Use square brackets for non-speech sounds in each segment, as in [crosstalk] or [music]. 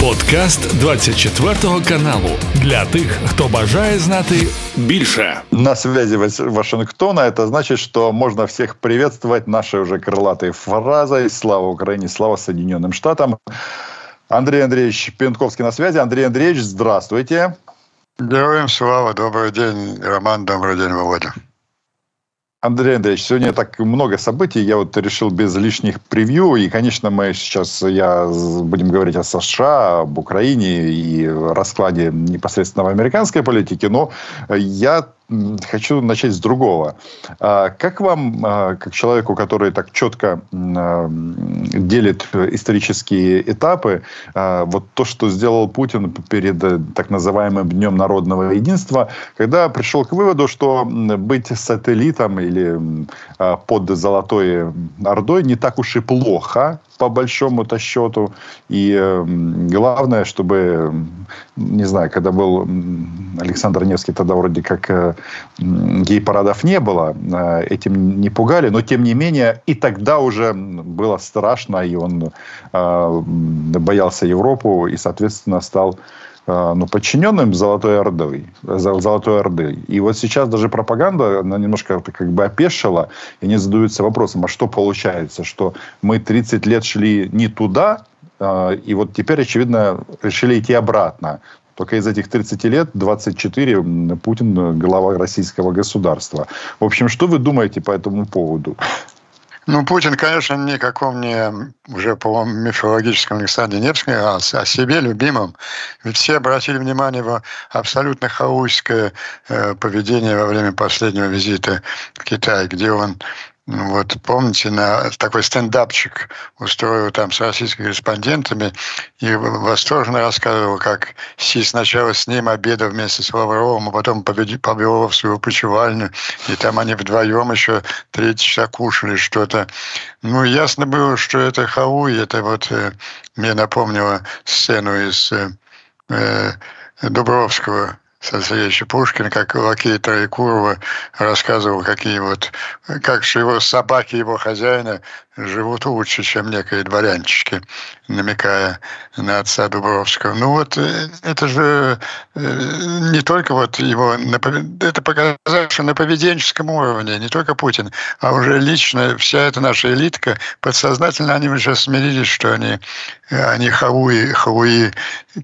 Подкаст 24 каналу для тих, хто бажає знати більше. На связи Вашингтона. Это значит, что можно всех приветствовать нашей уже крылатой фразой «Слава Украине, слава Соединенным Штатам». Андрей Андреевич Пентковский на связи. Андрей Андреевич, здравствуйте. Героям слава, добрый день, Роман, добрый день, Володя. Андрей Андреевич, сегодня так много событий. Я вот решил без лишних превью. И, конечно, мы сейчас я, будем говорить о США, об Украине и раскладе непосредственно в американской политике. Но я хочу начать с другого. А как вам, а, как человеку, который так четко а, делит исторические этапы, вот то, что сделал Путин перед э, так называемым Днем народного единства, когда пришел к выводу, что быть сателлитом или под Золотой Ордой не так уж и плохо, по большому-то счету. И э, главное, чтобы, не знаю, когда был Александр Невский, тогда вроде как э, гей-парадов не было, э, этим не пугали, но тем не менее и тогда уже было страшно, и он э, боялся Европу и, соответственно, стал ну, подчиненным Золотой Орды, Золотой Орды. И вот сейчас даже пропаганда, она немножко как бы опешила, и они задаются вопросом, а что получается, что мы 30 лет шли не туда, э, и вот теперь, очевидно, решили идти обратно. Только из этих 30 лет 24 Путин глава российского государства. В общем, что вы думаете по этому поводу? Ну, Путин, конечно, никаком не уже по мифологическому Александре Невскому, а о себе любимом. Ведь все обратили внимание его абсолютно хаотическое э, поведение во время последнего визита в Китай, где он вот помните, на такой стендапчик устроил там с российскими корреспондентами и восторженно рассказывал, как Си сначала с ним обедал вместе с Лавровым, а потом повел его в свою почевальню, и там они вдвоем еще три часа кушали что-то. Ну, ясно было, что это Хауи, это вот э, мне напомнило сцену из э, э Дубровского Сергеевича Пушкин, как лакей Троекурова рассказывал, какие вот, как же его собаки его хозяина живут лучше, чем некие дворянчики, намекая на отца Дубровского. Ну вот э, это же э, не только вот его, это показать, что на поведенческом уровне, не только Путин, а уже лично вся эта наша элитка, подсознательно они уже смирились, что они, они хауи, хауи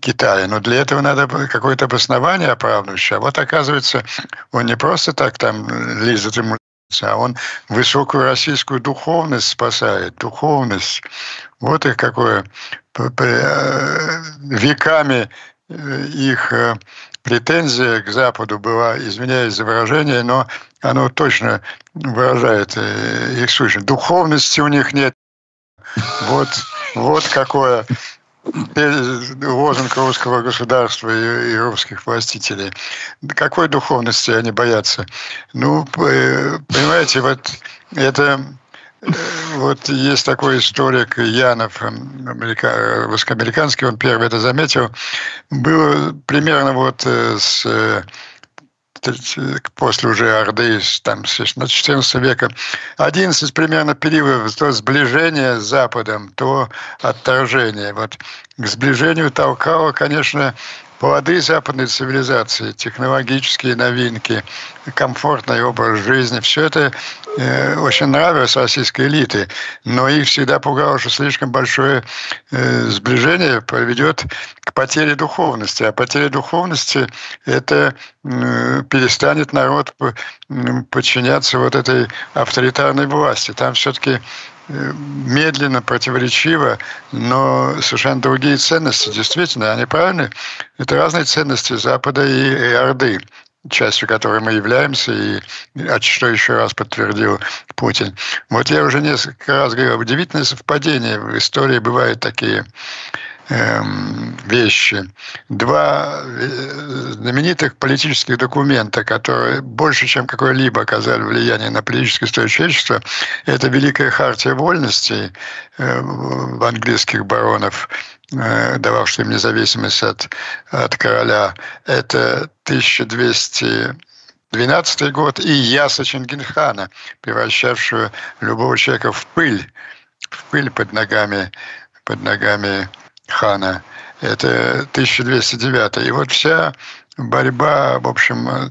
Китая. Но для этого надо какое-то обоснование оправдывающее. А вот оказывается, он не просто так там лезет ему а он высокую российскую духовность спасает, духовность. Вот их какое э, веками э, их э, претензия к Западу была, извиняюсь за выражение, но оно точно выражает их сущность. Духовности у них нет. Вот, вот какое лозунг русского государства и, и русских властителей. Какой духовности они боятся? Ну, понимаете, вот это э, вот есть такой историк Янов, америка, русскоамериканский, он первый это заметил. Было примерно вот э, с после уже Орды, там, с 14 века, 11 примерно периодов то сближение с Западом, то отторжение. Вот к сближению толкало, конечно, плоды западной цивилизации, технологические новинки, комфортный образ жизни, все это э, очень нравилось российской элите, но их всегда пугало, что слишком большое э, сближение приведет к потере духовности, а потеря духовности это э, перестанет народ подчиняться вот этой авторитарной власти. Там все-таки медленно, противоречиво, но совершенно другие ценности. Действительно, они правильны. Это разные ценности Запада и, и Орды частью которой мы являемся, и что еще раз подтвердил Путин. Вот я уже несколько раз говорил, удивительное совпадение в истории бывают такие вещи. Два э, знаменитых политических документа, которые больше, чем какое-либо оказали влияние на политическую историю человечества, это Великая Хартия Вольностей э, в английских баронов, э, дававшая им независимость от, от короля. Это 1200 12 год, и Яса Чингисхана, превращавшего любого человека в пыль, в пыль под ногами, под ногами хана это 1209. И вот вся борьба, в общем,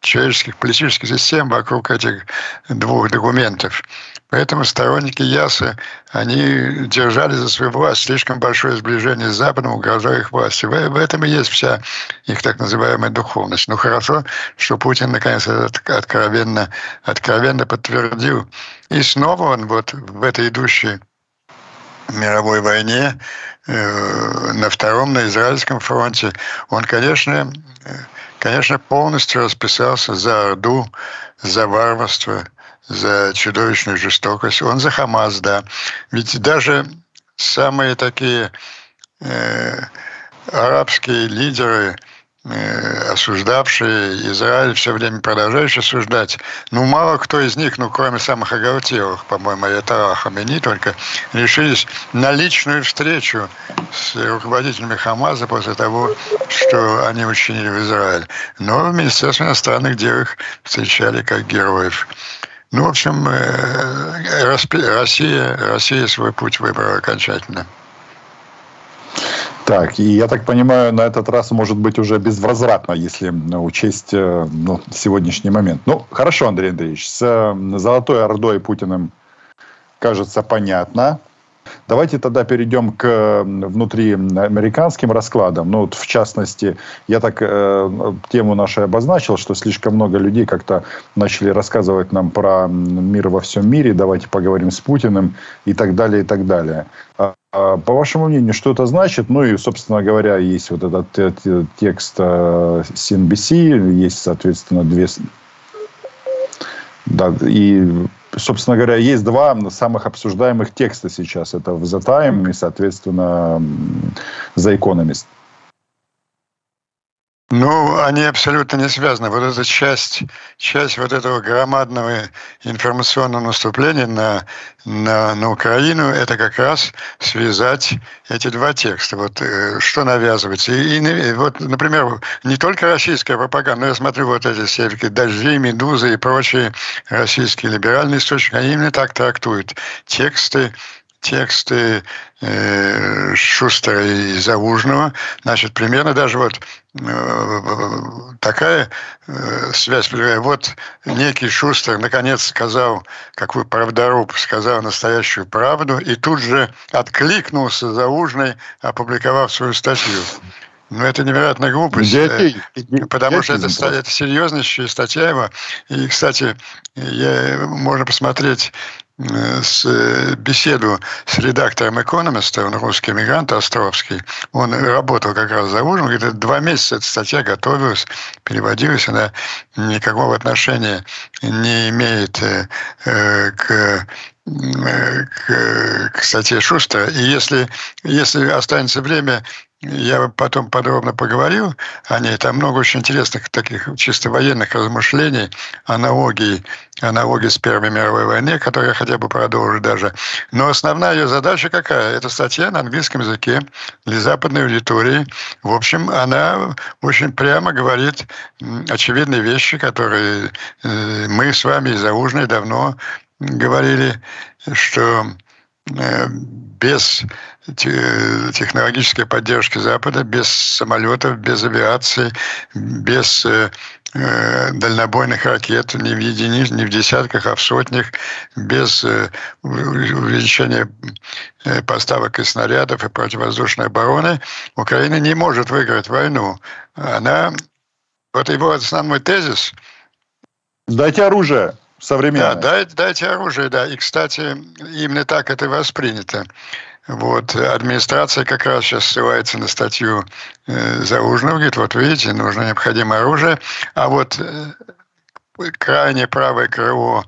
человеческих политических систем вокруг этих двух документов. Поэтому сторонники Ясы, они держали за свою власть слишком большое сближение с Западом, угрожая их власти. В, в этом и есть вся их так называемая духовность. Ну хорошо, что Путин наконец откровенно, откровенно подтвердил. И снова он вот в этой идущей мировой войне э, на втором, на израильском фронте, он, конечно, конечно, полностью расписался за Орду, за варварство, за чудовищную жестокость. Он за Хамас, да. Ведь даже самые такие э, арабские лидеры, осуждавшие Израиль, все время продолжающие осуждать, ну, мало кто из них, ну, кроме самых оголтелых, по-моему, это Хамени, только решились на личную встречу с руководителями Хамаза после того, что они учинили в Израиле. Но в Министерстве иностранных дел их встречали как героев. Ну, в общем, э, Россия, Россия свой путь выбрала окончательно. Так, и я так понимаю, на этот раз может быть уже безвозвратно, если учесть э, ну, сегодняшний момент. Ну, хорошо, Андрей Андреевич, с э, Золотой Ордой Путиным, кажется, понятно. Давайте тогда перейдем к внутриамериканским раскладам. Ну, вот в частности, я так э, тему нашу обозначил, что слишком много людей как-то начали рассказывать нам про мир во всем мире. Давайте поговорим с Путиным и так далее, и так далее. По вашему мнению, что это значит? Ну и, собственно говоря, есть вот этот текст CNBC, э, есть, соответственно, две... Да, и собственно говоря, есть два самых обсуждаемых текста сейчас. Это в The Time и, соответственно, The Economist. Ну, они абсолютно не связаны. Вот эта часть, часть вот этого громадного информационного наступления на, на, на Украину, это как раз связать эти два текста. Вот э, что навязывается. И, и, вот, например, не только российская пропаганда, но я смотрю вот эти все «Дожди», «Медузы» и прочие российские либеральные источники, они именно так трактуют тексты тексты э, Шустера и Заужного. Значит, примерно даже вот такая э, связь. Вот некий Шустер наконец сказал, какой правдоруб, сказал настоящую правду, и тут же откликнулся Заужный, опубликовав свою статью. Ну, это невероятная глупость, Диатей, э, потому что это, это серьезнейшая статья его. И, кстати, я, можно посмотреть Э, с э, беседу с редактором «Экономиста», он русский мигрант Островский, он работал как раз за ужином, говорит, два месяца эта статья готовилась, переводилась, она никакого отношения не имеет э, к к, к статье Шустера. И если, если останется время, я потом подробно поговорил о ней. Там много очень интересных таких чисто военных размышлений, аналогий, аналогий с Первой мировой войной, которые я хотя бы продолжу даже. Но основная ее задача какая? Это статья на английском языке для западной аудитории. В общем, она очень прямо говорит очевидные вещи, которые э, мы с вами из Заужной давно говорили, что э, без технологической поддержки Запада, без самолетов, без авиации, без э, э, дальнобойных ракет не в единиц, не в десятках, а в сотнях, без увеличения поставок и снарядов и противовоздушной обороны, Украина не может выиграть войну. Она, вот его основной тезис... Дайте оружие современное. Да, дайте, дайте оружие, да. И, кстати, именно так это воспринято. Вот, администрация как раз сейчас ссылается на статью э, Заужного, говорит, вот видите, нужно необходимое оружие, а вот э, крайне правое крыло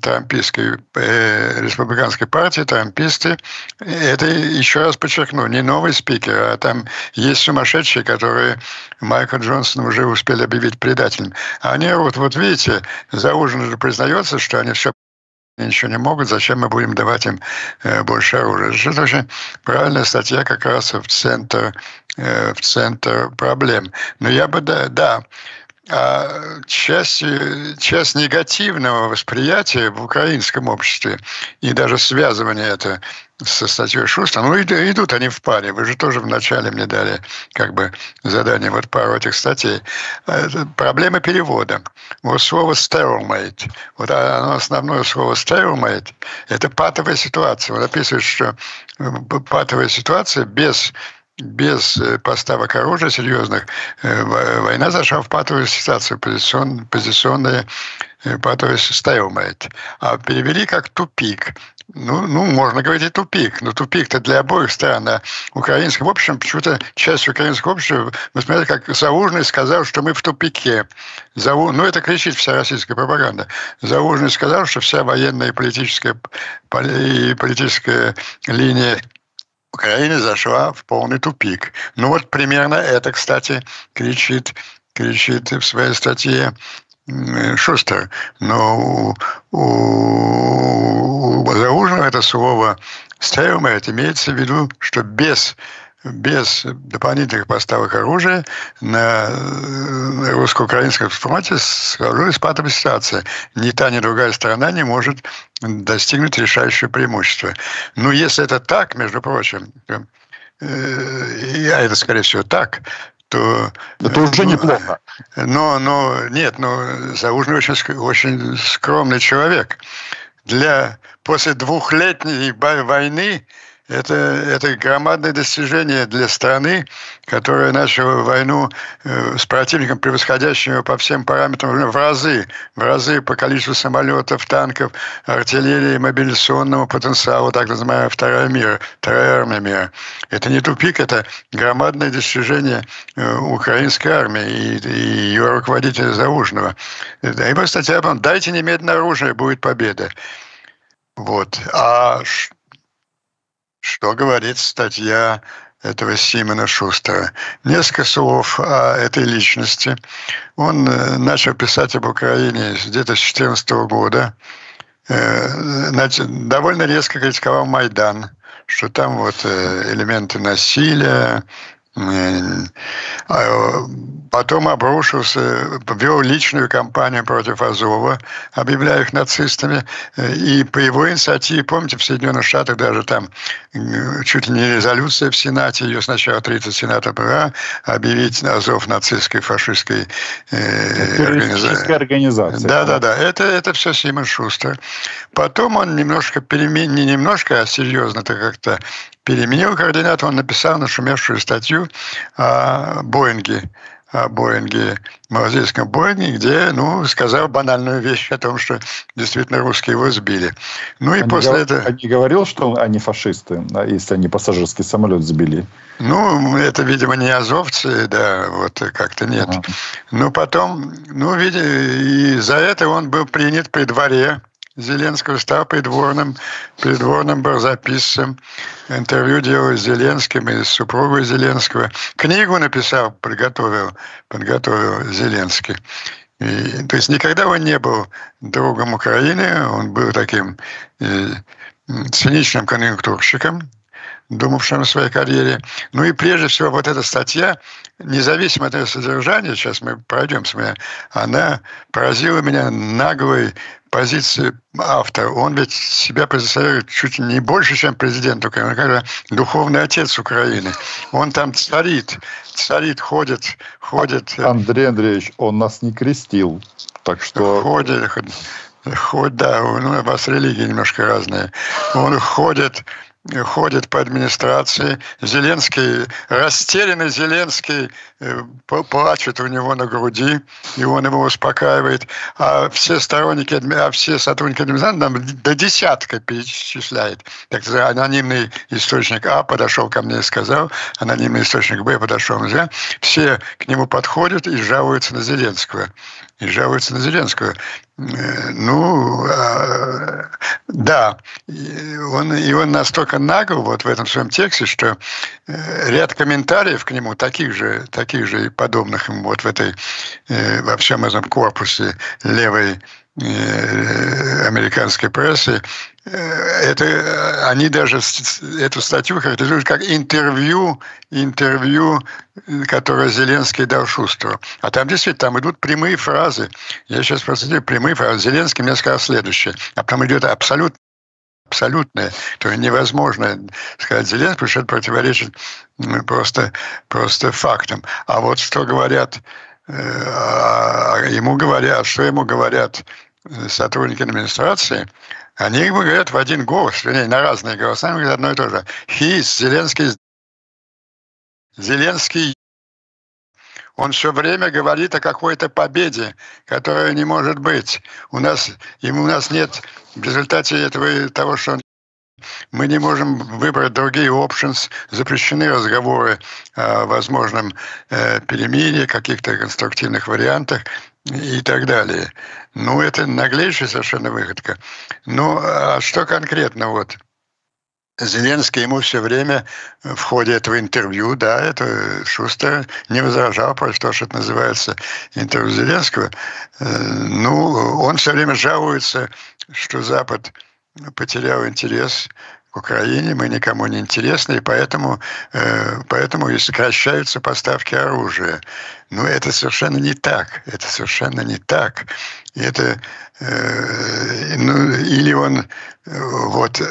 трампийской э, республиканской партии, трамписты, это, еще раз подчеркну, не новый спикер, а там есть сумасшедшие, которые Майкла Джонсона уже успели объявить предателем. Они вот, вот видите, Заужин же признается, что они все ничего не могут, зачем мы будем давать им э, больше оружия? Это очень правильная статья как раз в центр, э, в центр проблем. Но я бы, да, да часть, часть негативного восприятия в украинском обществе и даже связывание это со статьей Шуста, ну идут они в паре. Вы же тоже вначале мне дали как бы задание вот пару этих статей. Это проблема перевода. Вот слово stalemate, вот оно основное слово stalemate, это патовая ситуация. Он описывает, что э, патовая ситуация без без э, поставок оружия серьезных э, война зашла в патовую ситуацию, позицион, позиционная э, патовая stalemate. А перевели как тупик. Ну, ну, можно говорить и тупик. Но тупик-то для обоих стран. А украинском в общем, почему-то часть украинского общества, вы смотрите, как Заужный сказал, что мы в тупике. Зау... Ну, это кричит вся российская пропаганда. Заужный сказал, что вся военная и политическая, и политическая линия Украина зашла в полный тупик. Ну вот примерно это, кстати, кричит, кричит в своей статье Шустер. Но у, у, у Заужного это слово «stalemate» имеется в виду, что без без дополнительных поставок оружия на русско-украинском фронте сложилась патовая ситуация. Ни та, ни другая сторона не может достигнуть решающего преимущества. Ну, если это так, между прочим, то, э, а это, скорее всего, так, то... Это уже ну, неплохо. Но, но нет, но Заужный очень, очень скромный человек. Для, после двухлетней войны это, это громадное достижение для страны, которая начала войну э, с противником, превосходящим его по всем параметрам в разы, в разы по количеству самолетов, танков, артиллерии, мобилизационного потенциала, так называемая вторая мира, вторая армия мира. Это не тупик, это громадное достижение э, украинской армии и, и ее руководителя Заужного. И по статья, дайте немедленно оружие, будет победа. Вот. А что говорит статья этого Симона Шустера. Несколько слов о этой личности. Он э, начал писать об Украине где-то с 2014 года. Э, довольно резко критиковал Майдан, что там вот э, элементы насилия, а, потом обрушился, вел личную кампанию против Азова, объявляя их нацистами. И по его инициативе, помните, в Соединенных Штатах даже там чуть ли не резолюция в Сенате, ее сначала 30 сенатов была, объявить Азов нацистской, фашистской э, организацией. организация. Да, да, да. Это, это все Симон Шустер. Потом он немножко перемен... не немножко, а серьезно-то как-то переменил координату, он написал нашумевшую статью о Боинге, Боинге, малазийском Боинге, где, ну, сказал банальную вещь о том, что действительно русские его сбили. Ну и они после гов... этого... Они говорил, что они фашисты, если они пассажирский самолет сбили? Ну, это, видимо, не азовцы, да, вот как-то нет. Ага. Но потом, ну, видимо, и за это он был принят при дворе Зеленского стал придворным, придворным барзаписцем. Интервью делал с Зеленским и с супругой Зеленского. Книгу написал, подготовил, подготовил Зеленский. И, то есть никогда он не был другом Украины, он был таким э, циничным конъюнктурщиком, думавшим о своей карьере. Ну и прежде всего вот эта статья, независимо от ее содержания, сейчас мы пройдем с вами, она поразила меня наглой позиции автора. Он ведь себя позиционирует чуть не больше, чем президент Украины, как духовный отец Украины. Он там царит, царит, ходит, ходит. Андрей Андреевич, он нас не крестил. Так что... Ходит, ходит, да, ну, у вас религии немножко разные. Он ходит, ходит по администрации. Зеленский, растерянный Зеленский э, плачет у него на груди, и он его успокаивает. А все сторонники, а все сотрудники администрации нам до десятка перечисляет. Так анонимный источник А подошел ко мне и сказал, анонимный источник Б подошел, нельзя. все к нему подходят и жалуются на Зеленского и жалуются на Зеленского. Э, ну, а, да, он, и он настолько нагл вот в этом своем тексте, что э, ряд комментариев к нему, таких же, таких же и подобных ему вот в этой, э, во всем этом корпусе левой американской прессы, это, они даже эту статью характеризуют как интервью, интервью, которое Зеленский дал Шустеру. А там действительно, там идут прямые фразы. Я сейчас процитирую прямые фразы. Зеленский мне сказал следующее. А там идет абсолютно абсолютное, то невозможно сказать Зеленский, потому что это противоречит просто, просто фактам. А вот что говорят, э, ему говорят, что ему говорят э, сотрудники администрации, они ему говорят в один голос, вернее, на разные голоса, они говорят одно и то же. He, Зеленский, Зеленский он все время говорит о какой-то победе, которая не может быть. У нас, и у нас нет в результате этого того, что мы не можем выбрать другие options, запрещены разговоры о возможном э, перемирии, каких-то конструктивных вариантах и так далее. Ну, это наглейшая совершенно выходка. Ну, а что конкретно вот? Зеленский ему все время в ходе этого интервью, да, это Шустер не возражал против того, что это называется интервью Зеленского. Э, ну, он все время жалуется, что Запад потерял интерес Украине, мы никому не интересны, и поэтому, э, поэтому и сокращаются поставки оружия. Но это совершенно не так. Это совершенно не так. И это, э, ну, или он, э, вот, э,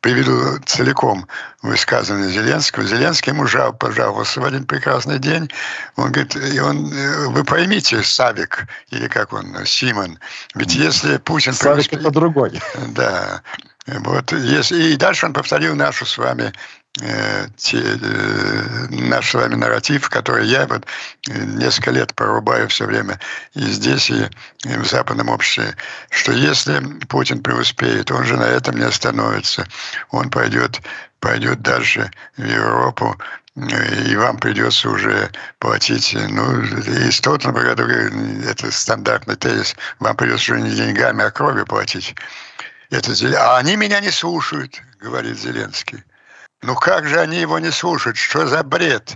приведу целиком высказывание Зеленского. Зеленский ему жал, пожаловался в один прекрасный день. Он говорит, и он, э, вы поймите, Савик, или как он, Симон, ведь если Путин... Савик это другой. Да. Вот, если, и дальше он повторил нашу с вами э, те, э, наш с вами нарратив, который я вот э, несколько лет порубаю все время и здесь, и, в западном обществе, что если Путин преуспеет, он же на этом не остановится. Он пойдет, пойдет дальше в Европу, и вам придется уже платить, ну, и Столтенберг, это стандартный тезис, вам придется уже не деньгами, а кровью платить. Это. А они меня не слушают, говорит Зеленский. Ну как же они его не слушают? Что за бред?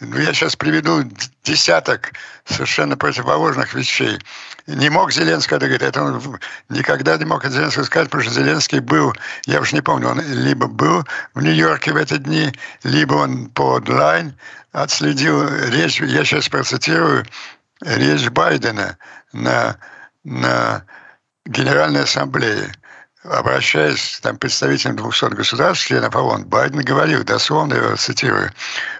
Ну, я сейчас приведу десяток совершенно противоположных вещей. Не мог Зеленский, это говорит, это он никогда не мог Зеленский сказать, потому что Зеленский был, я уж не помню, он либо был в Нью-Йорке в эти дни, либо он по онлайн отследил речь, я сейчас процитирую, речь Байдена на, на Генеральной Ассамблее обращаясь к там, представителям 200 государств, членов ООН, Байден говорил, дословно я цитирую,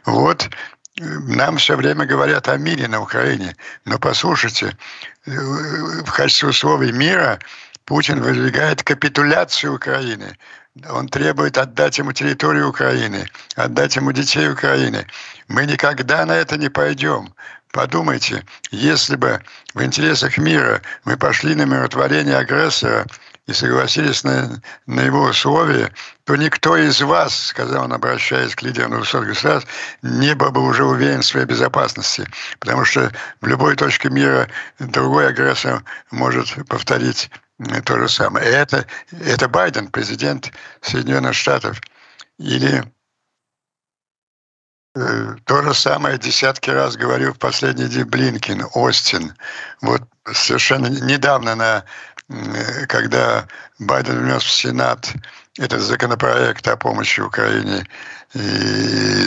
вот нам все время говорят о мире на Украине, но послушайте, в качестве условий мира Путин выдвигает капитуляцию Украины. Он требует отдать ему территорию Украины, отдать ему детей Украины. Мы никогда на это не пойдем. Подумайте, если бы в интересах мира мы пошли на миротворение агрессора, и согласились на, на его условия, то никто из вас, сказал он, обращаясь к лидерам высоких государств, не был бы уже уверен в своей безопасности. Потому что в любой точке мира другой агрессор может повторить то же самое. И это, это Байден, президент Соединенных Штатов. Или э, то же самое десятки раз говорил в последний день Блинкин, Остин. Вот совершенно недавно на когда Байден внес в Сенат этот законопроект о помощи Украине, и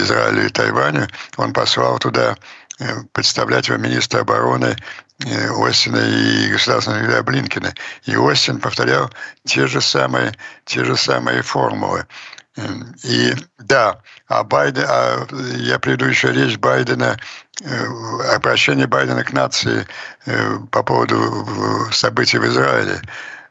Израилю и Тайваню, он послал туда э, представлять его министра обороны э, Остина и государственного секретаря Блинкина. И Остин повторял те же самые, те же самые формулы. Эм, и да, а Байден, а я приведу еще речь Байдена, э, обращение Байдена к нации э, по поводу событий в Израиле.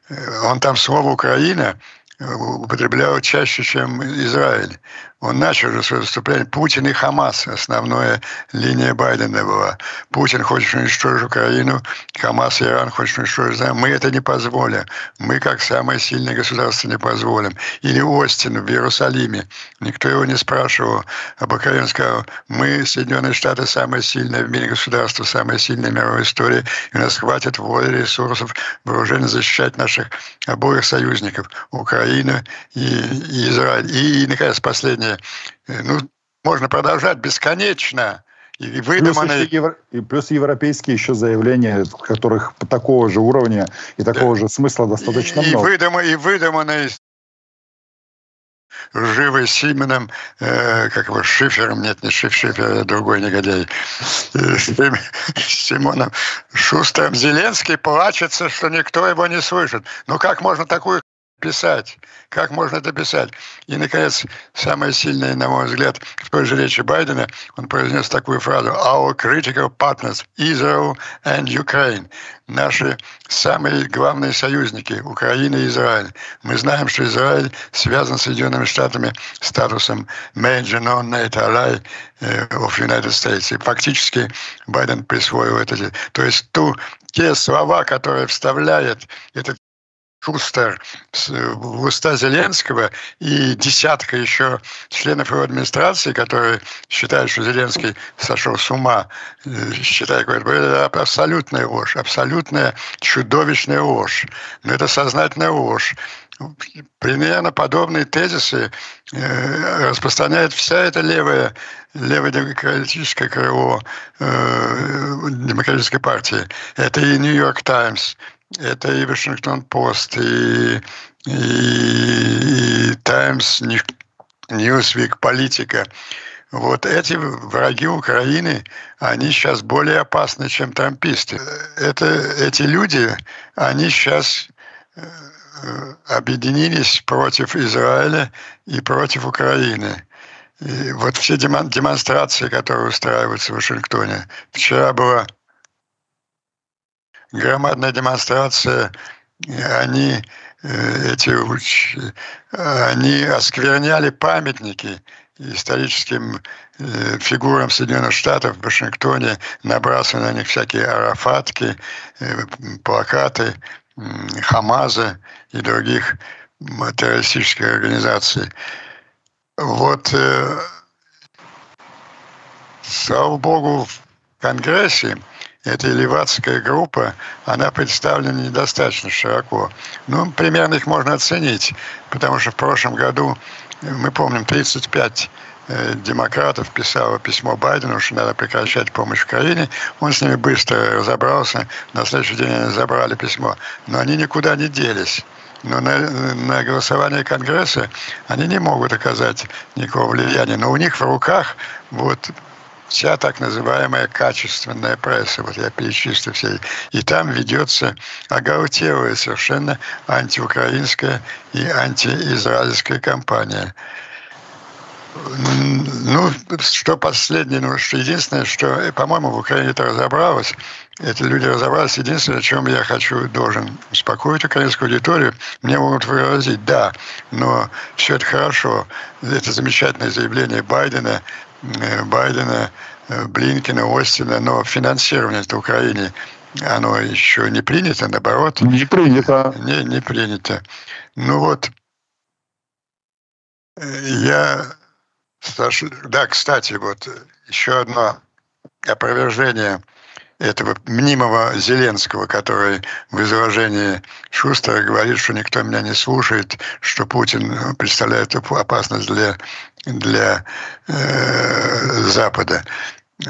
Э, он там слово «Украина» употреблял чаще, чем Израиль. Он начал же свое выступление. Путин и Хамас. Основная линия Байдена была. Путин хочет уничтожить Украину, Хамас и Иран хочет уничтожить Израиль. Мы это не позволим. Мы, как самое сильное государство, не позволим. Или Остин в Иерусалиме. Никто его не спрашивал об Украине. Сказал, мы, Соединенные Штаты, самое сильное в мире государство, самое сильное в мировой истории. И у нас хватит воли, ресурсов, вооружения защищать наших обоих союзников. Украину и, и Израиль. И, наконец, последнее Э, ну, можно продолжать бесконечно. и выдуманные... Плюс, евро... и плюс европейские еще заявления, которых такого же уровня и такого да. же смысла достаточно и, много. И, выдум... и выдуманные живый Сименом, э, как его, Шифером, нет, не Шиф, Шифер, а другой негодяй, э, с Симоном Шустером. Зеленский плачется, что никто его не слышит. Ну как можно такую писать? Как можно это писать? И, наконец, самое сильное, на мой взгляд, в той же речи Байдена, он произнес такую фразу «Our critical partners – Israel and Ukraine». Наши самые главные союзники – Украина и Израиль. Мы знаем, что Израиль связан с Соединенными Штатами статусом «Major non-NATO ally э, of United States». И фактически Байден присвоил это. То есть ту, те слова, которые вставляет этот Шустер в уста Зеленского и десятка еще членов его администрации, которые считают, что Зеленский сошел с ума, э, считают, что это абсолютная ложь, абсолютная чудовищная ложь. Но это сознательная ложь. Примерно подобные тезисы э, распространяет вся эта левая, левое демократическое крыло э, демократической партии. Это и Нью-Йорк Таймс, это и Вашингтон-Пост, и, и, и Таймс, Ньюсвик, Политика. Вот эти враги Украины, они сейчас более опасны, чем трамписты. Это, эти люди, они сейчас э, объединились против Израиля и против Украины. И вот все демонстрации, которые устраиваются в Вашингтоне. Вчера была громадная демонстрация, они э, эти они оскверняли памятники историческим э, фигурам Соединенных Штатов в Вашингтоне, набрасывая на них всякие арафатки, э, плакаты Хамаза и других террористических организаций. Вот, слава богу, в Конгрессе эта левацкая группа, она представлена недостаточно широко. Ну, примерно их можно оценить, потому что в прошлом году, мы помним, 35 э, демократов писало письмо Байдену, что надо прекращать помощь Украине. Он с ними быстро разобрался. На следующий день они забрали письмо. Но они никуда не делись. Но на, на голосование Конгресса они не могут оказать никакого влияния. Но у них в руках вот вся так называемая качественная пресса, вот я перечислю все, и там ведется оголтелая совершенно антиукраинская и антиизраильская кампания. Ну, что последнее, ну, что единственное, что, по-моему, в Украине это разобралось, эти люди разобрались. Единственное, о чем я хочу, должен успокоить украинскую аудиторию, мне могут выразить, да, но все это хорошо. Это замечательное заявление Байдена Э, Байдена, э, Блинкина, Остина, но финансирование в Украине, оно еще не принято, наоборот. Не принято. Не, не принято. Ну вот, э, я... Да, кстати, вот еще одно опровержение этого мнимого Зеленского, который в изложении Шустера говорит, что никто меня не слушает, что Путин представляет опасность для для э, Запада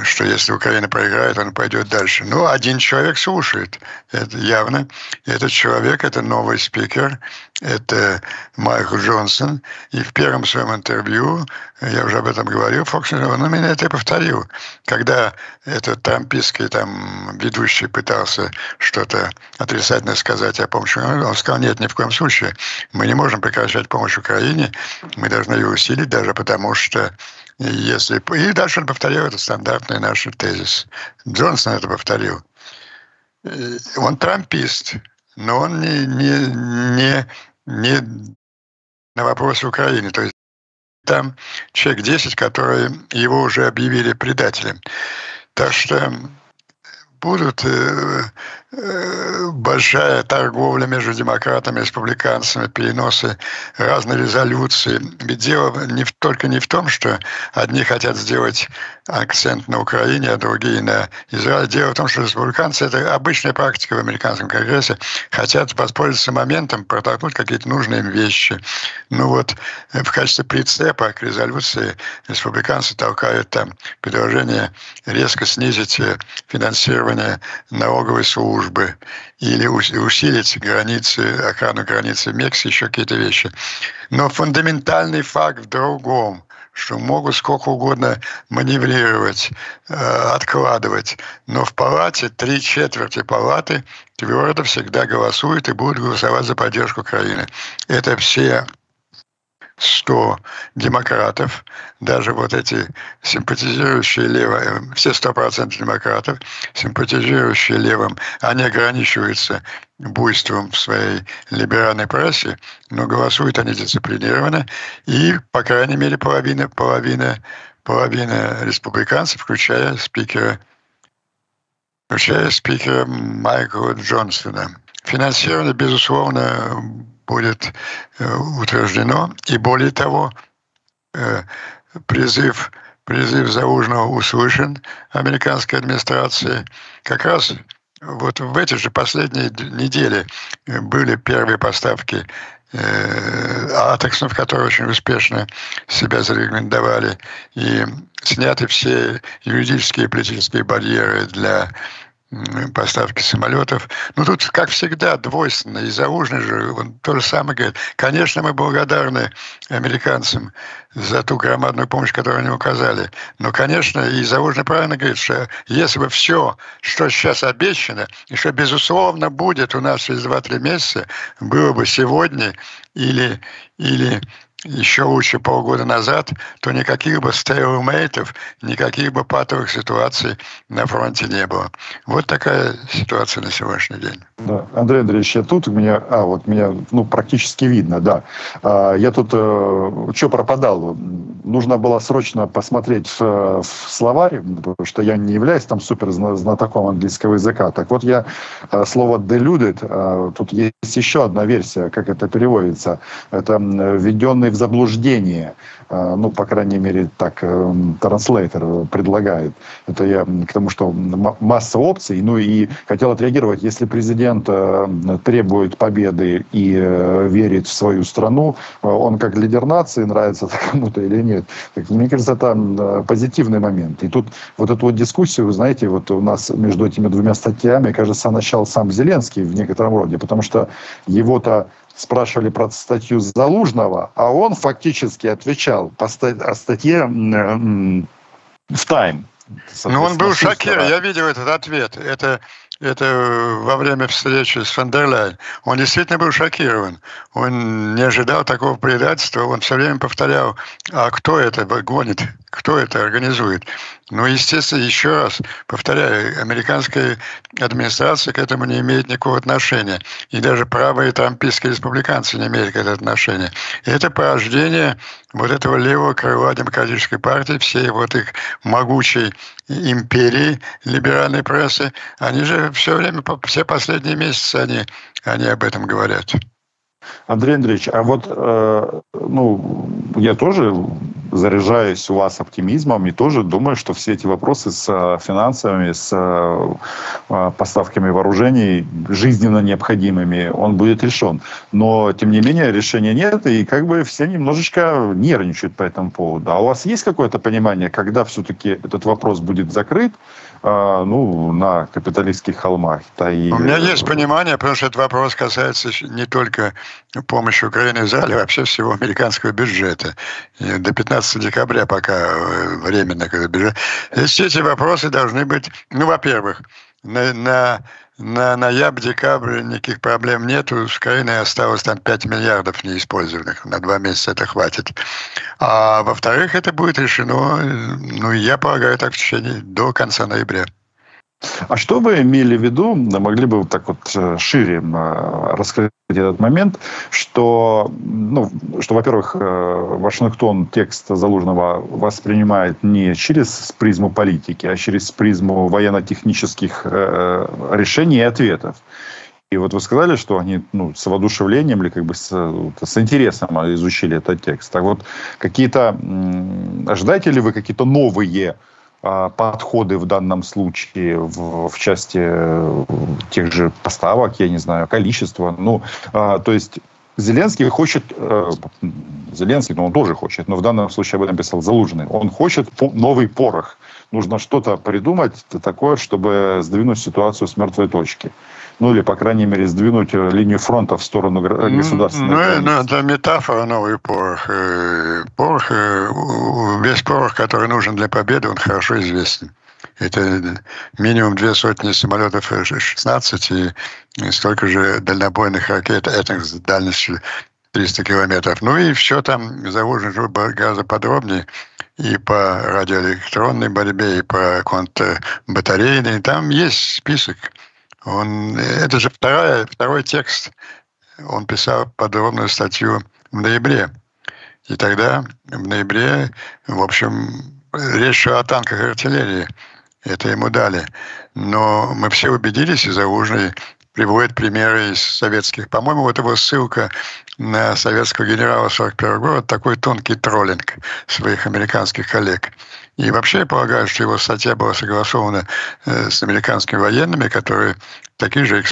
что если Украина проиграет, он пойдет дальше. Ну, один человек слушает, это явно. Этот человек, это новый спикер, это Майкл Джонсон. И в первом своем интервью, я уже об этом говорил, Фокс, он именно это и повторил. Когда этот трампийский там ведущий пытался что-то отрицательно сказать о помощи, он сказал, нет, ни в коем случае. Мы не можем прекращать помощь Украине, мы должны ее усилить, даже потому что если... И дальше он повторил этот стандартный наш тезис. Джонсон это повторил. Э, он трампист, но он не, не, не, не на вопрос Украины. То есть там человек 10, которые его уже объявили предателем. Так что будут э, э, большая торговля между демократами и республиканцами, переносы разные резолюции. Ведь дело не только не в том, что одни хотят сделать акцент на Украине, а другие на Израиле. Дело в том, что республиканцы, это обычная практика в американском конгрессе, хотят воспользоваться моментом, протолкнуть какие-то нужные им вещи. Ну вот, в качестве прицепа к резолюции республиканцы толкают там предложение резко снизить э, финансирование налоговой службы или усилить границы, охрану границы Мексики, еще какие-то вещи. Но фундаментальный факт в другом – что могут сколько угодно маневрировать, э, откладывать. Но в палате три четверти палаты твердо всегда голосуют и будут голосовать за поддержку Украины. Это все 100 демократов, даже вот эти симпатизирующие лево, э, все 100% демократов, симпатизирующие левым, они ограничиваются буйством в своей либеральной прессе, но голосуют они дисциплинированно, и, по крайней мере, половина, половина, половина республиканцев, включая спикера, включая спикера Майкла Джонсона. Финансирование, безусловно, будет э, утверждено. И более того, э, призыв, призыв Заужного услышан американской администрацией. Как раз вот в эти же последние недели были первые поставки э, атаксов, которые очень успешно себя зарекомендовали, и сняты все юридические и политические барьеры для поставки самолетов. Ну, тут, как всегда, двойственно. И Заужный же, он то же самое говорит. Конечно, мы благодарны американцам за ту громадную помощь, которую они указали. Но, конечно, и Заужный правильно говорит, что если бы все, что сейчас обещано, и что, безусловно, будет у нас через 2-3 месяца, было бы сегодня или, или еще лучше полгода назад, то никаких бы стейлмейтов, никаких бы патовых ситуаций на фронте не было. Вот такая ситуация на сегодняшний день. Да. Андрей Андреевич, я тут, меня, а, вот меня, ну, практически видно, да. А, я тут, э, что пропадал? Нужно было срочно посмотреть в, в словарь, потому что я не являюсь там супер знатоком английского языка. Так вот, я э, слово deluded, э, тут есть еще одна версия, как это переводится. Это введенный в заблуждение. А, ну, по крайней мере, так э, транслейтер предлагает. Это я к тому, что масса опций. Ну и хотел отреагировать, если президент э, требует победы и э, верит в свою страну, он как лидер нации, нравится [laughs] кому-то или нет. Так, мне кажется, это позитивный момент. И тут вот эту вот дискуссию, вы знаете, вот у нас между этими двумя статьями, кажется, начал сам Зеленский в некотором роде, потому что его-то спрашивали про статью Залужного, а он фактически отвечал по статье в «Тайм». Ну, он был шокирован. Я видел этот ответ. Это это во время встречи с Фандерляйн, он действительно был шокирован. Он не ожидал такого предательства. Он все время повторял, а кто это гонит, кто это организует. Ну, естественно, еще раз повторяю, американская администрация к этому не имеет никакого отношения. И даже правые трампийские республиканцы не имеют к этому отношения. И это порождение вот этого левого крыла демократической партии, всей вот их могучей империи либеральной прессы, они же все время, все последние месяцы они, они об этом говорят. Андрей Андреевич, а вот э, ну, я тоже заряжаюсь у вас оптимизмом и тоже думаю, что все эти вопросы с э, финансовыми, с э, э, поставками вооружений жизненно необходимыми, он будет решен. Но, тем не менее, решения нет, и как бы все немножечко нервничают по этому поводу. А у вас есть какое-то понимание, когда все-таки этот вопрос будет закрыт, ну, на капиталистских холмах. Да и... У меня есть понимание, потому что этот вопрос касается не только помощи Украине в зале, а вообще всего американского бюджета. И до 15 декабря пока э, временно когда бюджет. Все эти вопросы должны быть, ну, во-первых, на, на, на ноябрь-декабрь никаких проблем нету. С Украиной осталось там 5 миллиардов неиспользованных. На два месяца это хватит. А во-вторых, это будет решено, ну, я полагаю, так в течение до конца ноября. А что вы имели в виду, могли бы так вот э, шире э, раскрыть этот момент, что, ну, что во-первых, э, Вашингтон текст Залужного воспринимает не через призму политики, а через призму военно-технических решений и ответов. И вот вы сказали, что они ну, с воодушевлением или как бы с, с интересом изучили этот текст. Так вот, какие-то ожидаете ли вы какие-то новые подходы в данном случае в, в части э, тех же поставок, я не знаю, количества. Ну, а, то есть Зеленский хочет, э, Зеленский, ну он тоже хочет, но в данном случае об этом писал Залужный, он хочет новый порох. Нужно что-то придумать такое, чтобы сдвинуть ситуацию с мертвой точки ну или, по крайней мере, сдвинуть э, линию фронта в сторону государственной ну, ну, это метафора новый порох. Порох, весь порох, который нужен для победы, он хорошо известен. Это минимум две сотни самолетов F-16 и столько же дальнобойных ракет это с дальностью 300 километров. Ну и все там заложено гораздо подробнее и по радиоэлектронной борьбе, и по контрбатарейной. Там есть список он, это же вторая, второй текст. Он писал подробную статью в ноябре. И тогда, в ноябре, в общем, речь шла о танках и артиллерии. Это ему дали. Но мы все убедились, и Заужный приводит примеры из советских. По-моему, вот его ссылка на советского генерала 41 года, такой тонкий троллинг своих американских коллег. И вообще я полагаю, что его статья была согласована э, с американскими военными, которые такие же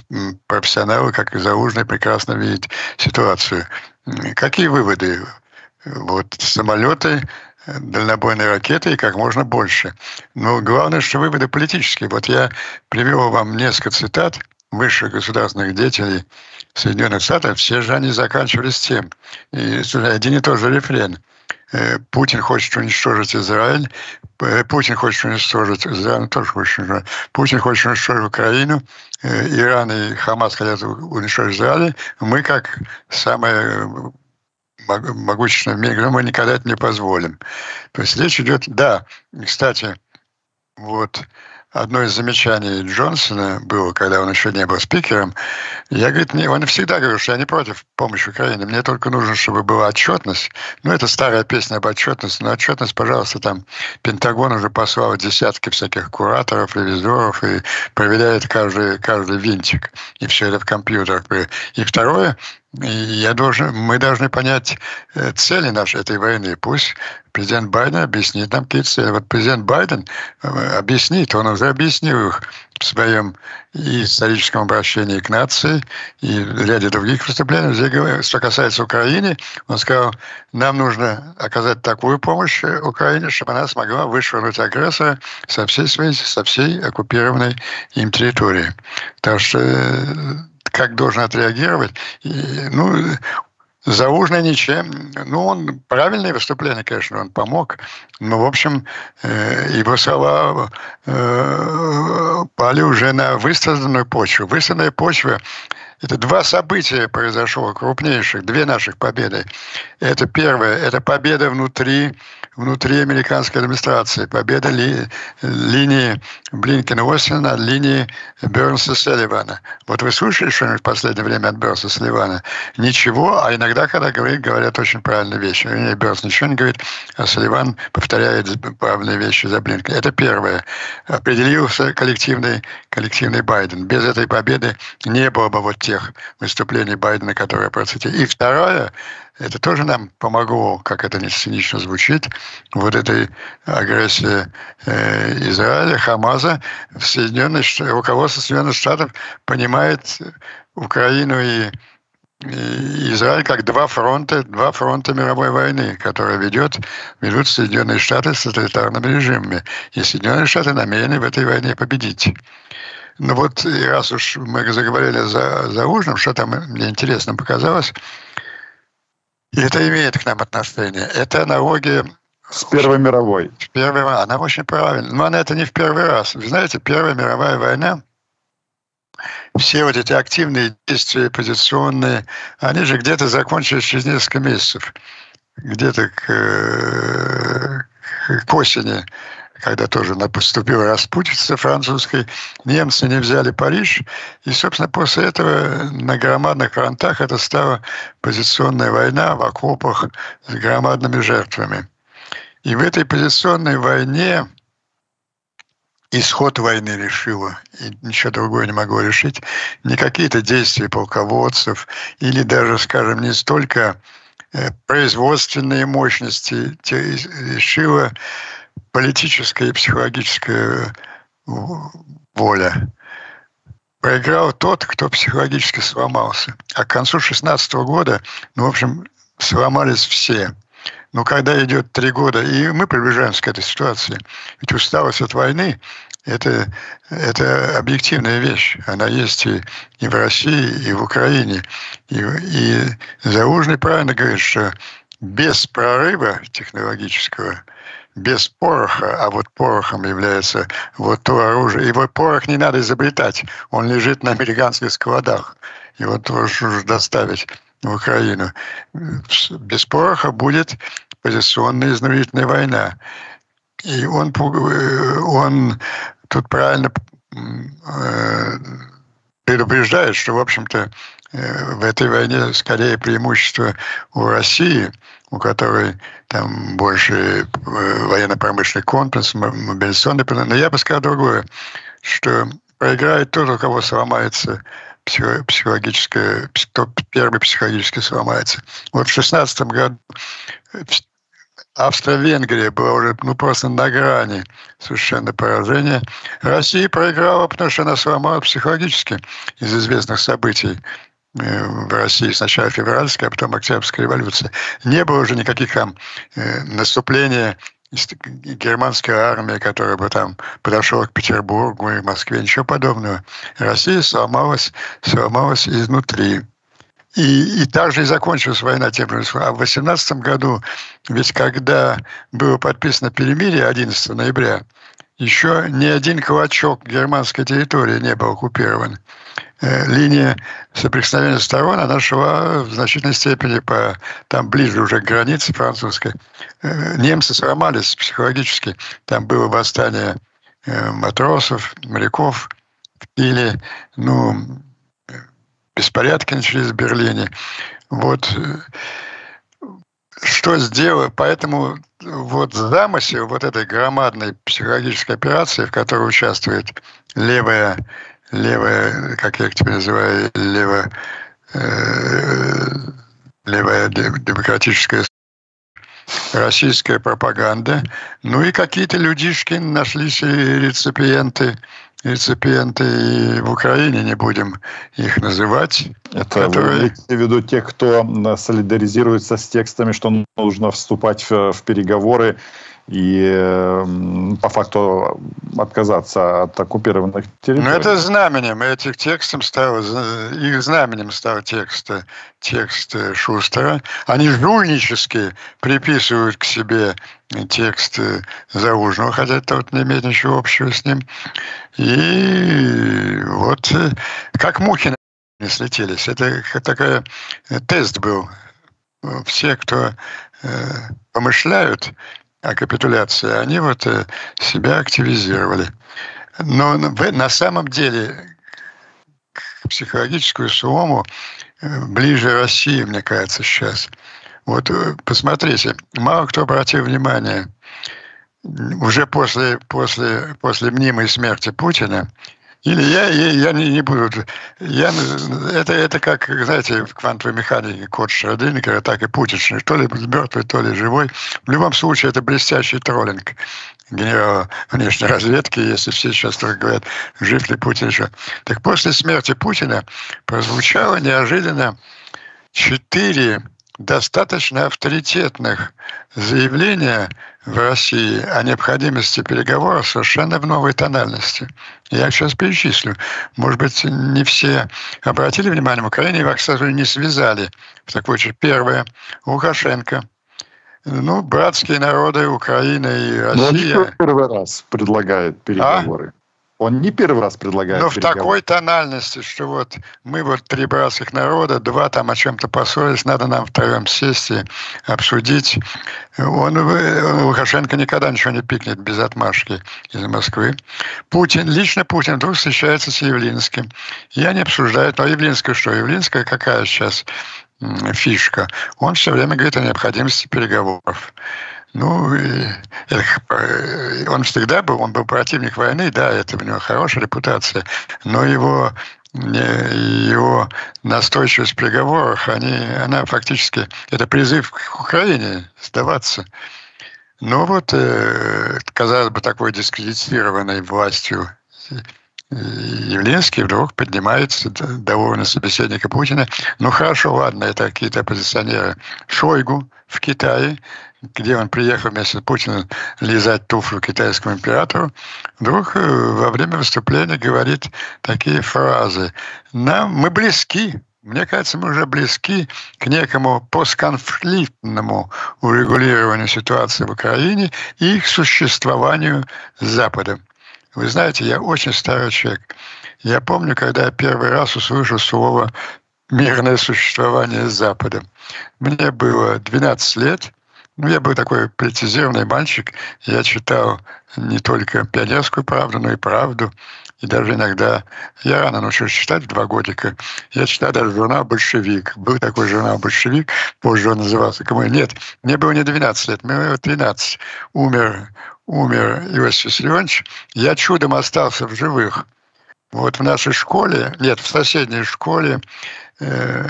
профессионалы, как и Заужный, прекрасно видят ситуацию. Какие выводы? Вот самолеты, дальнобойные ракеты и как можно больше. Но главное, что выводы политические. Вот я привел вам несколько цитат высших государственных деятелей Соединенных Штатов. Все же они заканчивались тем. И один и тот же рефрен – Э, Путин хочет уничтожить Израиль, э, Путин хочет уничтожить Израиль, тоже хочет уничтожить. Путин хочет уничтожить Украину, э, Иран и Хамас хотят уничтожить Израиль. Мы, как самые могущественные в мире, мы никогда это не позволим. То есть речь идет, да, кстати, вот одно из замечаний Джонсона было, когда он еще не был спикером. Я, говорит, не, он всегда говорил, что я не против помощи Украине, мне только нужно, чтобы была отчетность. Ну, это старая песня об отчетности, но отчетность, пожалуйста, там Пентагон уже послал десятки всяких кураторов, ревизоров и проверяет каждый, каждый винтик. И все это в компьютерах. И второе, я должен, мы должны понять э, цели нашей этой войны. Пусть президент Байден объяснит нам какие цели. Вот президент Байден э, объяснит, он уже объяснил их в своем историческом обращении к нации и ряде других выступлений. Что касается Украины, он сказал, нам нужно оказать такую помощь Украине, чтобы она смогла вышвырнуть агрессора со всей своей, со всей оккупированной им территории. Так что э, как должен отреагировать. И, ну, Заужный ничем. Ну, он правильное выступление, конечно, он помог. Но, в общем, э, его слова э, пали уже на выстраданную почву. Выстраданная почва – это два события произошло крупнейших, две наших победы. Это первое – это победа внутри внутри американской администрации. Победа ли, линии Блинкина-Остина над линией Бернса-Селливана. Вот вы слушали что-нибудь в последнее время от Бернса Селливана? Ничего, а иногда, когда говорят, говорят очень правильные вещи. Вернее, Бернс ничего не говорит, а Салливан повторяет правильные вещи за Блинкина. Это первое. Определился коллективный, коллективный Байден. Без этой победы не было бы вот тех выступлений Байдена, которые я процитировал. И второе, это тоже нам помогло, как это не цинично звучит, вот этой агрессии э, Израиля, Хамаза, в Соединенных, руководство Соединенных Штатов понимает Украину и и Израиль как два фронта, два фронта мировой войны, которые ведет, ведут Соединенные Штаты с тоталитарными режимами. И Соединенные Штаты намерены в этой войне победить. Ну вот, и раз уж мы заговорили за, за ужином, что там мне интересно показалось, и это имеет к нам отношение. Это аналогия с Первой мировой. С Первой, она очень правильная. Но она это не в первый раз. Вы знаете, Первая мировая война, все вот эти активные действия позиционные, они же где-то закончились через несколько месяцев. Где-то к, к осени когда тоже поступила распутица французской, немцы не взяли Париж, и, собственно, после этого на громадных фронтах это стала позиционная война в окопах с громадными жертвами. И в этой позиционной войне исход войны решила, и ничего другое не могло решить, не какие-то действия полководцев или даже, скажем, не столько э, производственные мощности решила политическая и психологическая воля. Проиграл тот, кто психологически сломался. А к концу 16 года, ну, в общем, сломались все. Но когда идет три года, и мы приближаемся к этой ситуации, ведь усталость от войны это, это объективная вещь. Она есть и, и в России, и в Украине. И, и Заужный правильно говорит, что без прорыва технологического, без пороха, а вот порохом является вот то оружие. Вот порох не надо изобретать, он лежит на американских складах. Его тоже нужно доставить в Украину. Без пороха будет позиционная изнурительная война. И он, э, он тут правильно э, предупреждает, что, в общем-то, в этой войне скорее преимущество у России, у которой там больше военно-промышленный комплекс, мобилизационный. Но я бы сказал другое, что проиграет тот, у кого сломается психологическое, кто первый психологически сломается. Вот в 16 году Австро-Венгрия была уже ну, просто на грани совершенно поражения. Россия проиграла, потому что она сломала психологически из известных событий э, в России сначала февральская, а потом октябрьская революция. Не было уже никаких там э, наступления германской армии, которая бы там подошла к Петербургу и Москве, ничего подобного. Россия сломалась, сломалась изнутри. И, и также и закончилась война тем же. А в 18 году, ведь когда было подписано перемирие 11 ноября, еще ни один клочок германской территории не был оккупирован. Э, линия соприкосновения сторон, она шла в значительной степени по, там ближе уже к границе французской. Э, немцы сломались психологически. Там было восстание э, матросов, моряков или, ну, беспорядки начались в Берлине. Вот что сделал, поэтому вот замысел вот этой громадной психологической операции, в которой участвует левая, левая, как я их теперь называю, левая, э, левая демократическая российская пропаганда, ну и какие-то людишки нашлись и реципиенты реципиенты и в Украине, не будем их называть. Это которые... вы имеете в виду тех, кто солидаризируется с текстами, что нужно вступать в, в переговоры и по факту отказаться от оккупированных территорий. Ну, это знаменем. Этих текстом стал, их знаменем стал текст, текст Шустера. Они жульнически приписывают к себе текст Заужного, хотя это вот не имеет ничего общего с ним. И вот как мухи не слетелись. Это такой тест был. Все, кто помышляют, о капитуляции, они вот э, себя активизировали. Но на самом деле к психологическую слому э, ближе России, мне кажется, сейчас. Вот э, посмотрите, мало кто обратил внимание, уже после, после, после мнимой смерти Путина или я, я, я не, не буду... Я, это, это как, знаете, в квантовой механике код Шрёдингера, так и путичный. То ли мертвый, то ли живой. В любом случае, это блестящий троллинг генерала внешней разведки, если все сейчас только говорят, жив ли Путин еще. Так после смерти Путина прозвучало неожиданно четыре достаточно авторитетных заявления в России о необходимости переговоров совершенно в новой тональности. Я их сейчас перечислю. Может быть, не все обратили внимание, в Украине его, к сожалению, не связали в такой же. Первое. Лукашенко. Ну, братские народы Украины и Россия. Но первый раз предлагают переговоры. А? Он не первый раз предлагает Но в такой тональности, что вот мы вот три братских народа, два там о чем-то поссорились, надо нам втроем сесть и обсудить. Он, он, Лукашенко никогда ничего не пикнет без отмашки из Москвы. Путин, лично Путин вдруг встречается с Явлинским. И они обсуждают, ну, а Явлинская что? Явлинская какая сейчас фишка? Он все время говорит о необходимости переговоров. Ну, э, он всегда был, он был противник войны, да, это у него хорошая репутация, но его его настойчивость в переговорах, они, она фактически, это призыв к Украине сдаваться. Но вот, э, казалось бы, такой дискредитированной властью Явлинский вдруг поднимается довольно собеседника Путина. Ну хорошо, ладно, это какие-то оппозиционеры. Шойгу в Китае где он приехал вместе с Путиным лизать туфлю китайскому императору, вдруг э, во время выступления говорит такие фразы. Нам, мы близки, мне кажется, мы уже близки к некому постконфликтному урегулированию ситуации в Украине и к существованию с Западом. Вы знаете, я очень старый человек. Я помню, когда я первый раз услышал слово «мирное существование с Западом». Мне было 12 лет – ну, я был такой прецизированный мальчик. Я читал не только пионерскую правду, но и правду. И даже иногда... Я рано научился читать, в два годика. Я читал даже журнал «Большевик». Был такой журнал «Большевик», позже он назывался «Кому?» Нет, мне было не 12 лет, мне было 13. Умер, умер Иосиф Виссарионович. Я чудом остался в живых. Вот в нашей школе, нет, в соседней школе э,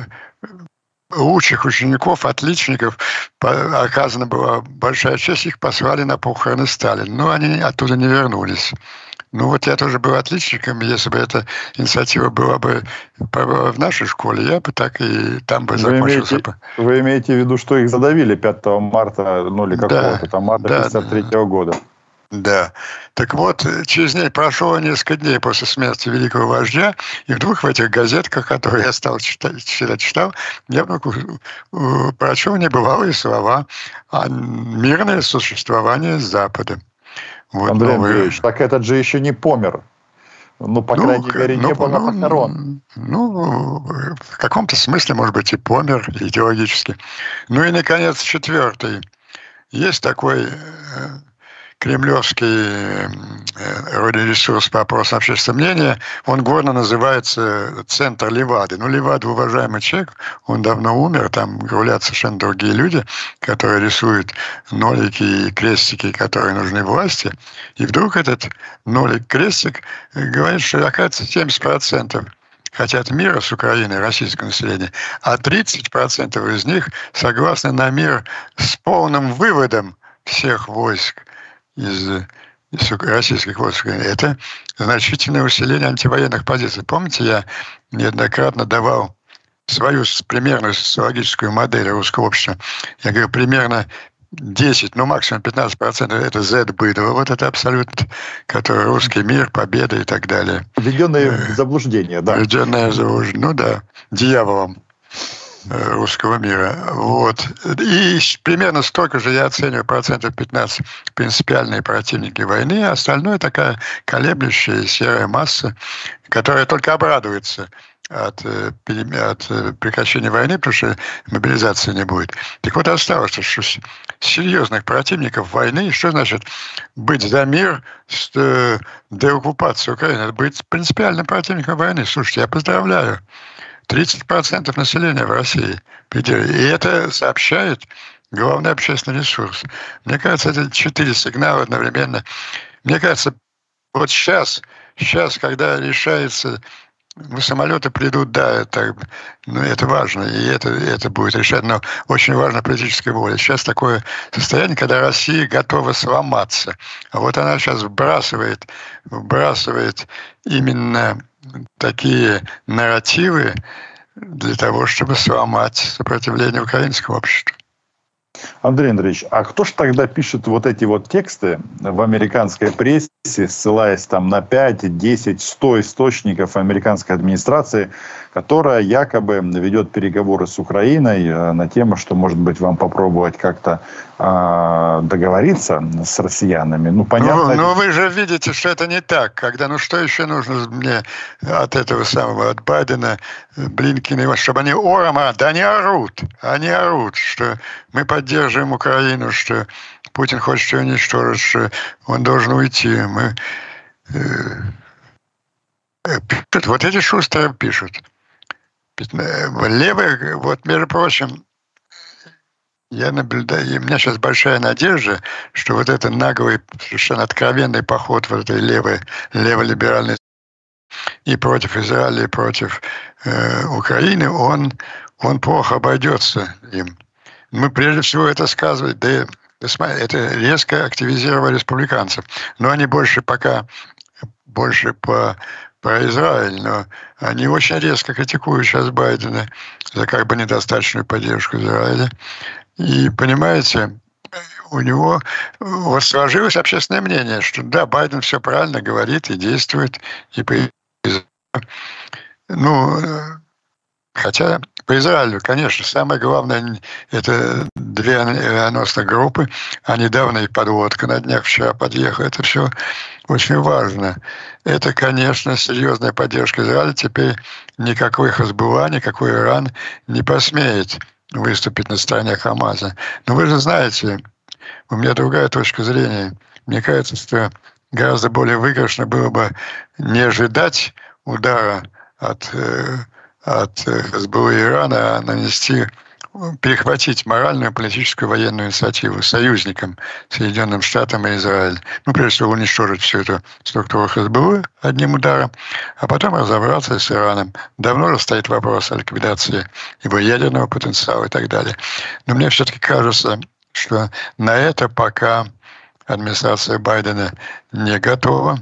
лучших учеников, отличников, оказана была большая честь, их послали на похороны Сталина. Но они оттуда не вернулись. Ну вот я тоже был отличником, если бы эта инициатива была бы в нашей школе, я бы так и там бы закончился. Вы имеете, вы имеете в виду, что их задавили 5 марта, ну или какого-то да, там марта 1953 да, года? Да. Так вот, через ней прошло несколько дней после смерти великого вождя, и вдруг в этих газетках, которые я стал читать, всегда читал, я вдруг прочел небывалые слова о мирное существование с Западом. Вот Андрей новые... Андреевич, так этот же еще не помер. Ну, по ну, крайней мере, ну, не было ну, похорон. Ну, в каком-то смысле, может быть, и помер идеологически. Ну и, наконец, четвертый. Есть такой э, кремлевский э, ресурс по опросам общественного мнения, он горно называется «Центр Левады». Ну, Левада уважаемый человек, он давно умер, там гулят совершенно другие люди, которые рисуют нолики и крестики, которые нужны власти. И вдруг этот нолик-крестик говорит, что, оказывается, 70% хотят мира с Украиной, российское население, а 30% из них согласны на мир с полным выводом всех войск из, из российских войск. Это значительное усиление антивоенных позиций. Помните, я неоднократно давал свою примерную социологическую модель русского общества. Я говорю, примерно 10, ну максимум 15 процентов это Z-быдло. Вот это абсолютно, который русский мир, победа и так далее. Введенное в э, заблуждение, да. Введенное в заблуждение, ну да, дьяволом. Э, русского мира. Вот. И примерно столько же я оцениваю процентов 15 принципиальные противники войны, а остальное такая колеблющая серая масса, которая только обрадуется от, э, от э, прекращения войны, потому что мобилизации не будет. Так вот осталось, что серьезных противников войны, что значит быть за мир с деоккупацией Украины, быть принципиальным противником войны. Слушайте, я поздравляю 30% населения в России. И это сообщает главный общественный ресурс. Мне кажется, это четыре сигнала одновременно. Мне кажется, вот сейчас, сейчас, когда решается ну, самолеты придут, да, это, ну, это важно, и это, это будет решать, но очень важна политическая воля. Сейчас такое состояние, когда Россия готова сломаться. А вот она сейчас вбрасывает, вбрасывает именно такие нарративы для того, чтобы сломать сопротивление украинского общества. Андрей Андреевич, а кто же тогда пишет вот эти вот тексты в американской прессе, ссылаясь там на 5, 10, 100 источников американской администрации, которая якобы ведет переговоры с Украиной э, на тему, что, может быть, вам попробовать как-то э, договориться с россиянами. Ну, понятно. Ну, но вы же видите, что это не так. Когда, ну что еще нужно мне от этого самого, от Байдена, Блинкина, чтобы они ором, а, да они орут, они орут, что мы поддерживаем Украину, что Путин хочет ее уничтожить, что он должен уйти. Мы, э, э, пишут, вот эти шустрые пишут. Э, левые, вот, между прочим, я наблюдаю, и у меня сейчас большая надежда, что вот этот наглый, совершенно откровенный поход вот этой левой, леволиберальной и против Израиля, и против э, Украины, он, он плохо обойдется им. Мы прежде всего это сказывать, да это резко активизировало республиканцев. Но они больше пока, больше по про Израиль, но они очень резко критикуют сейчас Байдена за как бы недостаточную поддержку Израиля. И, понимаете, у него вот сложилось общественное мнение, что да, Байден все правильно говорит и действует, и ну, хотя по Израилю, конечно, самое главное, это две авианосных группы, а недавно и подводка на днях вчера подъехала. Это все очень важно. Это, конечно, серьезная поддержка Израиля. Теперь никакой Хазбула, никакой Иран не посмеет выступить на стороне Хамаса. Но вы же знаете, у меня другая точка зрения. Мне кажется, что гораздо более выигрышно было бы не ожидать удара от, э, от СБУ Ирана, а нанести перехватить моральную, политическую, военную инициативу союзникам Соединенным Штатам и Израиль. Ну, прежде всего, уничтожить всю эту структуру ХСБУ одним ударом, а потом разобраться с Ираном. Давно уже стоит вопрос о ликвидации его ядерного потенциала и так далее. Но мне все-таки кажется, что на это пока администрация Байдена не готова.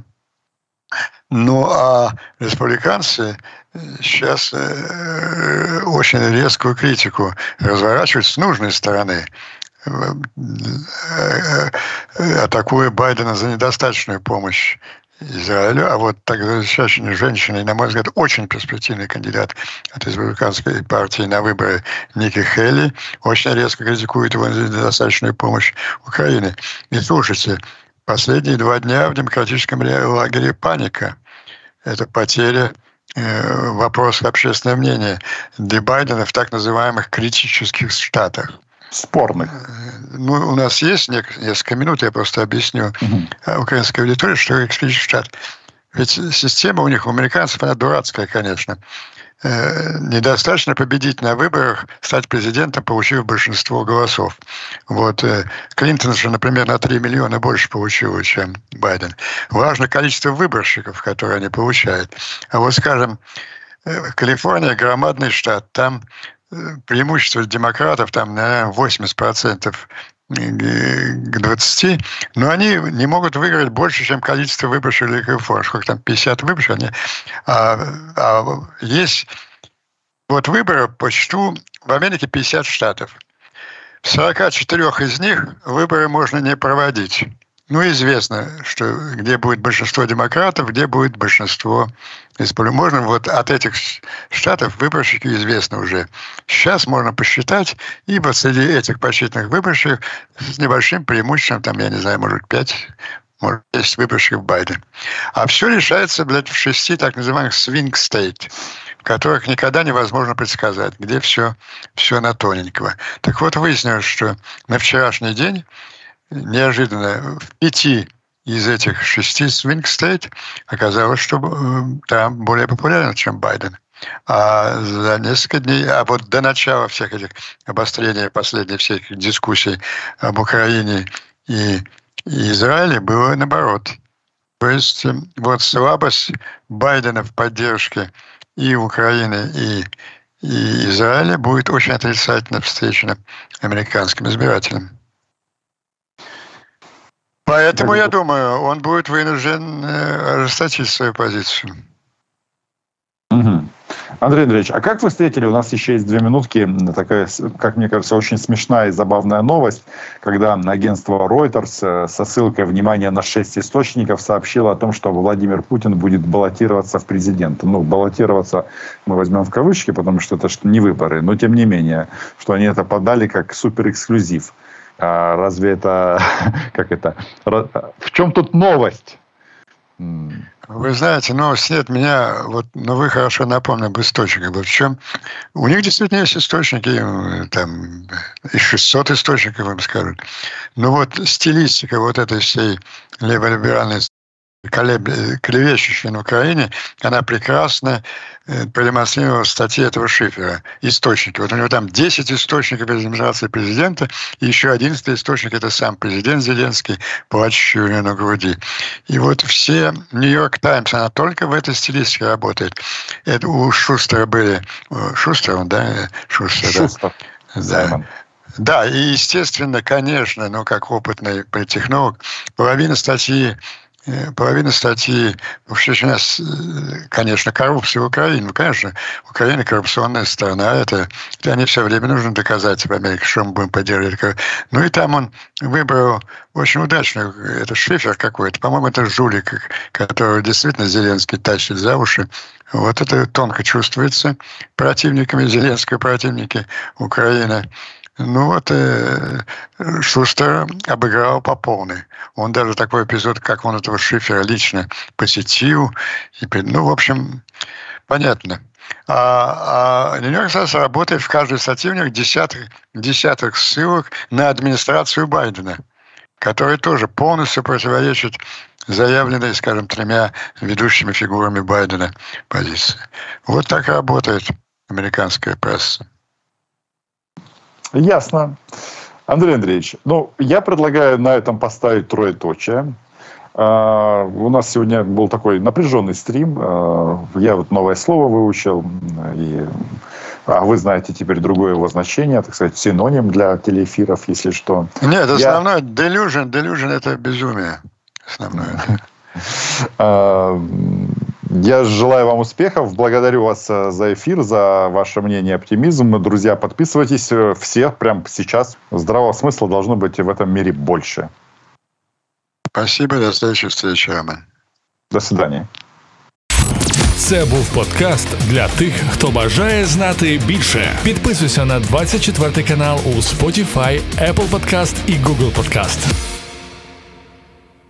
Ну а республиканцы сейчас э, очень резкую критику разворачивают с нужной стороны, э, э, атакуя Байдена за недостаточную помощь Израилю, а вот замечательная женщина, и, на мой взгляд, очень перспективный кандидат от республиканской партии на выборы Ники Хелли, очень резко критикует его за недостаточную помощь Украине. И слушайте, последние два дня в демократическом лагере паника. Это потеря вопрос общественного мнения для Байдена в так называемых критических штатах. Спорных. Э, ну, у нас есть несколько минут, я просто объясню угу. украинской аудитории, что такое критический штат. Ведь система у них, у американцев, она дурацкая, конечно. Э, недостаточно победить на выборах, стать президентом, получив большинство голосов. Вот э, Клинтон же, например, на 3 миллиона больше получил, чем Байден. Важно количество выборщиков, которые они получают. А вот, скажем, э, Калифорния громадный штат, там преимущество демократов, там, наверное, 80% к 20, но они не могут выиграть больше, чем количество или реформ. Сколько там, 50 выборов, они, а, а есть вот выборы по счету в Америке 50 штатов. В 44 из них выборы можно не проводить. Ну, известно, что где будет большинство демократов, где будет большинство. Можно вот от этих штатов выборщики известны уже. Сейчас можно посчитать, и вот среди этих посчитанных выборщиков с небольшим преимуществом, там, я не знаю, может, 5, может, 10 выборщиков Байден. А все решается, блядь, в шести так называемых swing state, которых никогда невозможно предсказать, где все, все на тоненького. Так вот, выяснилось, что на вчерашний день неожиданно в пяти из этих шести swing state оказалось, что э, Трамп более популярен, чем Байден. А за несколько дней, а вот до начала всех этих обострений, последних всех дискуссий об Украине и, Израиле было наоборот. То есть э, вот слабость Байдена в поддержке и Украины, и, и Израиля будет очень отрицательно встречена американским избирателям. Поэтому, я думаю, он будет вынужден э, ожесточить свою позицию. Угу. Андрей Андреевич, а как вы встретили, у нас еще есть две минутки, такая, как мне кажется, очень смешная и забавная новость, когда агентство Reuters э, со ссылкой, внимания на шесть источников сообщило о том, что Владимир Путин будет баллотироваться в президенты. Ну, баллотироваться мы возьмем в кавычки, потому что это не выборы, но тем не менее, что они это подали как суперэксклюзив. А разве это, [laughs] как это, в чем тут новость? Вы знаете, новость нет меня, вот, но вы хорошо напомнили об источниках. В чем? У них действительно есть источники, там, и 600 источников, им скажут. Но вот стилистика вот этой всей леволиберальной клевещущая на Украине, она прекрасно э, продемонстрировала в статье этого Шифера. Источники. Вот у него там 10 источников из администрации президента, и еще 11 источник – это сам президент Зеленский, плачущий у него на груди. И вот все Нью-Йорк Таймс, она только в этой стилистике работает. Это у Шустера были... Шустер, он, да? Шустер, Шустер. да. Да. Да, и естественно, конечно, ну, как опытный политтехнолог, половина статьи Э, половина статьи, вообще у нас, э, конечно, коррупция в Украине. Ну, конечно, Украина коррупционная страна. Это, это они все время нужно доказать в Америке, что мы будем поддерживать. Ну и там он выбрал очень удачно. Это шифер какой-то. По-моему, это жулик, которого действительно Зеленский тащит за уши. Вот это тонко чувствуется противниками Зеленского, противники Украины. Ну вот э, Шустер обыграл по полной. Он даже такой эпизод, как он этого Шифера лично посетил. И, ну, в общем, понятно. А, а Нью-Йорк Таймс работает в у них десятых, десятых ссылок на администрацию Байдена, которая тоже полностью противоречит заявленной, скажем, тремя ведущими фигурами Байдена позиции. Вот так работает американская пресса. Ясно. Андрей Андреевич, ну, я предлагаю на этом поставить троеточие. Uh, у нас сегодня был такой напряженный стрим. Uh, я вот новое слово выучил. И, а вы знаете теперь другое его значение, так сказать, синоним для телеэфиров, если что. Нет, основное я... delusion. Delusion – это безумие. Основное. Uh, я желаю вам успехов. Благодарю вас э, за эфир, за ваше мнение, оптимизм. Друзья, подписывайтесь. Э, все прямо сейчас. Здравого смысла должно быть в этом мире больше. Спасибо. До следующей встречи, Роман. До свидания. Це був подкаст для тих, хто бажає знати більше. Підписуйся на 24 канал у Spotify, Apple Podcast і Google Podcast.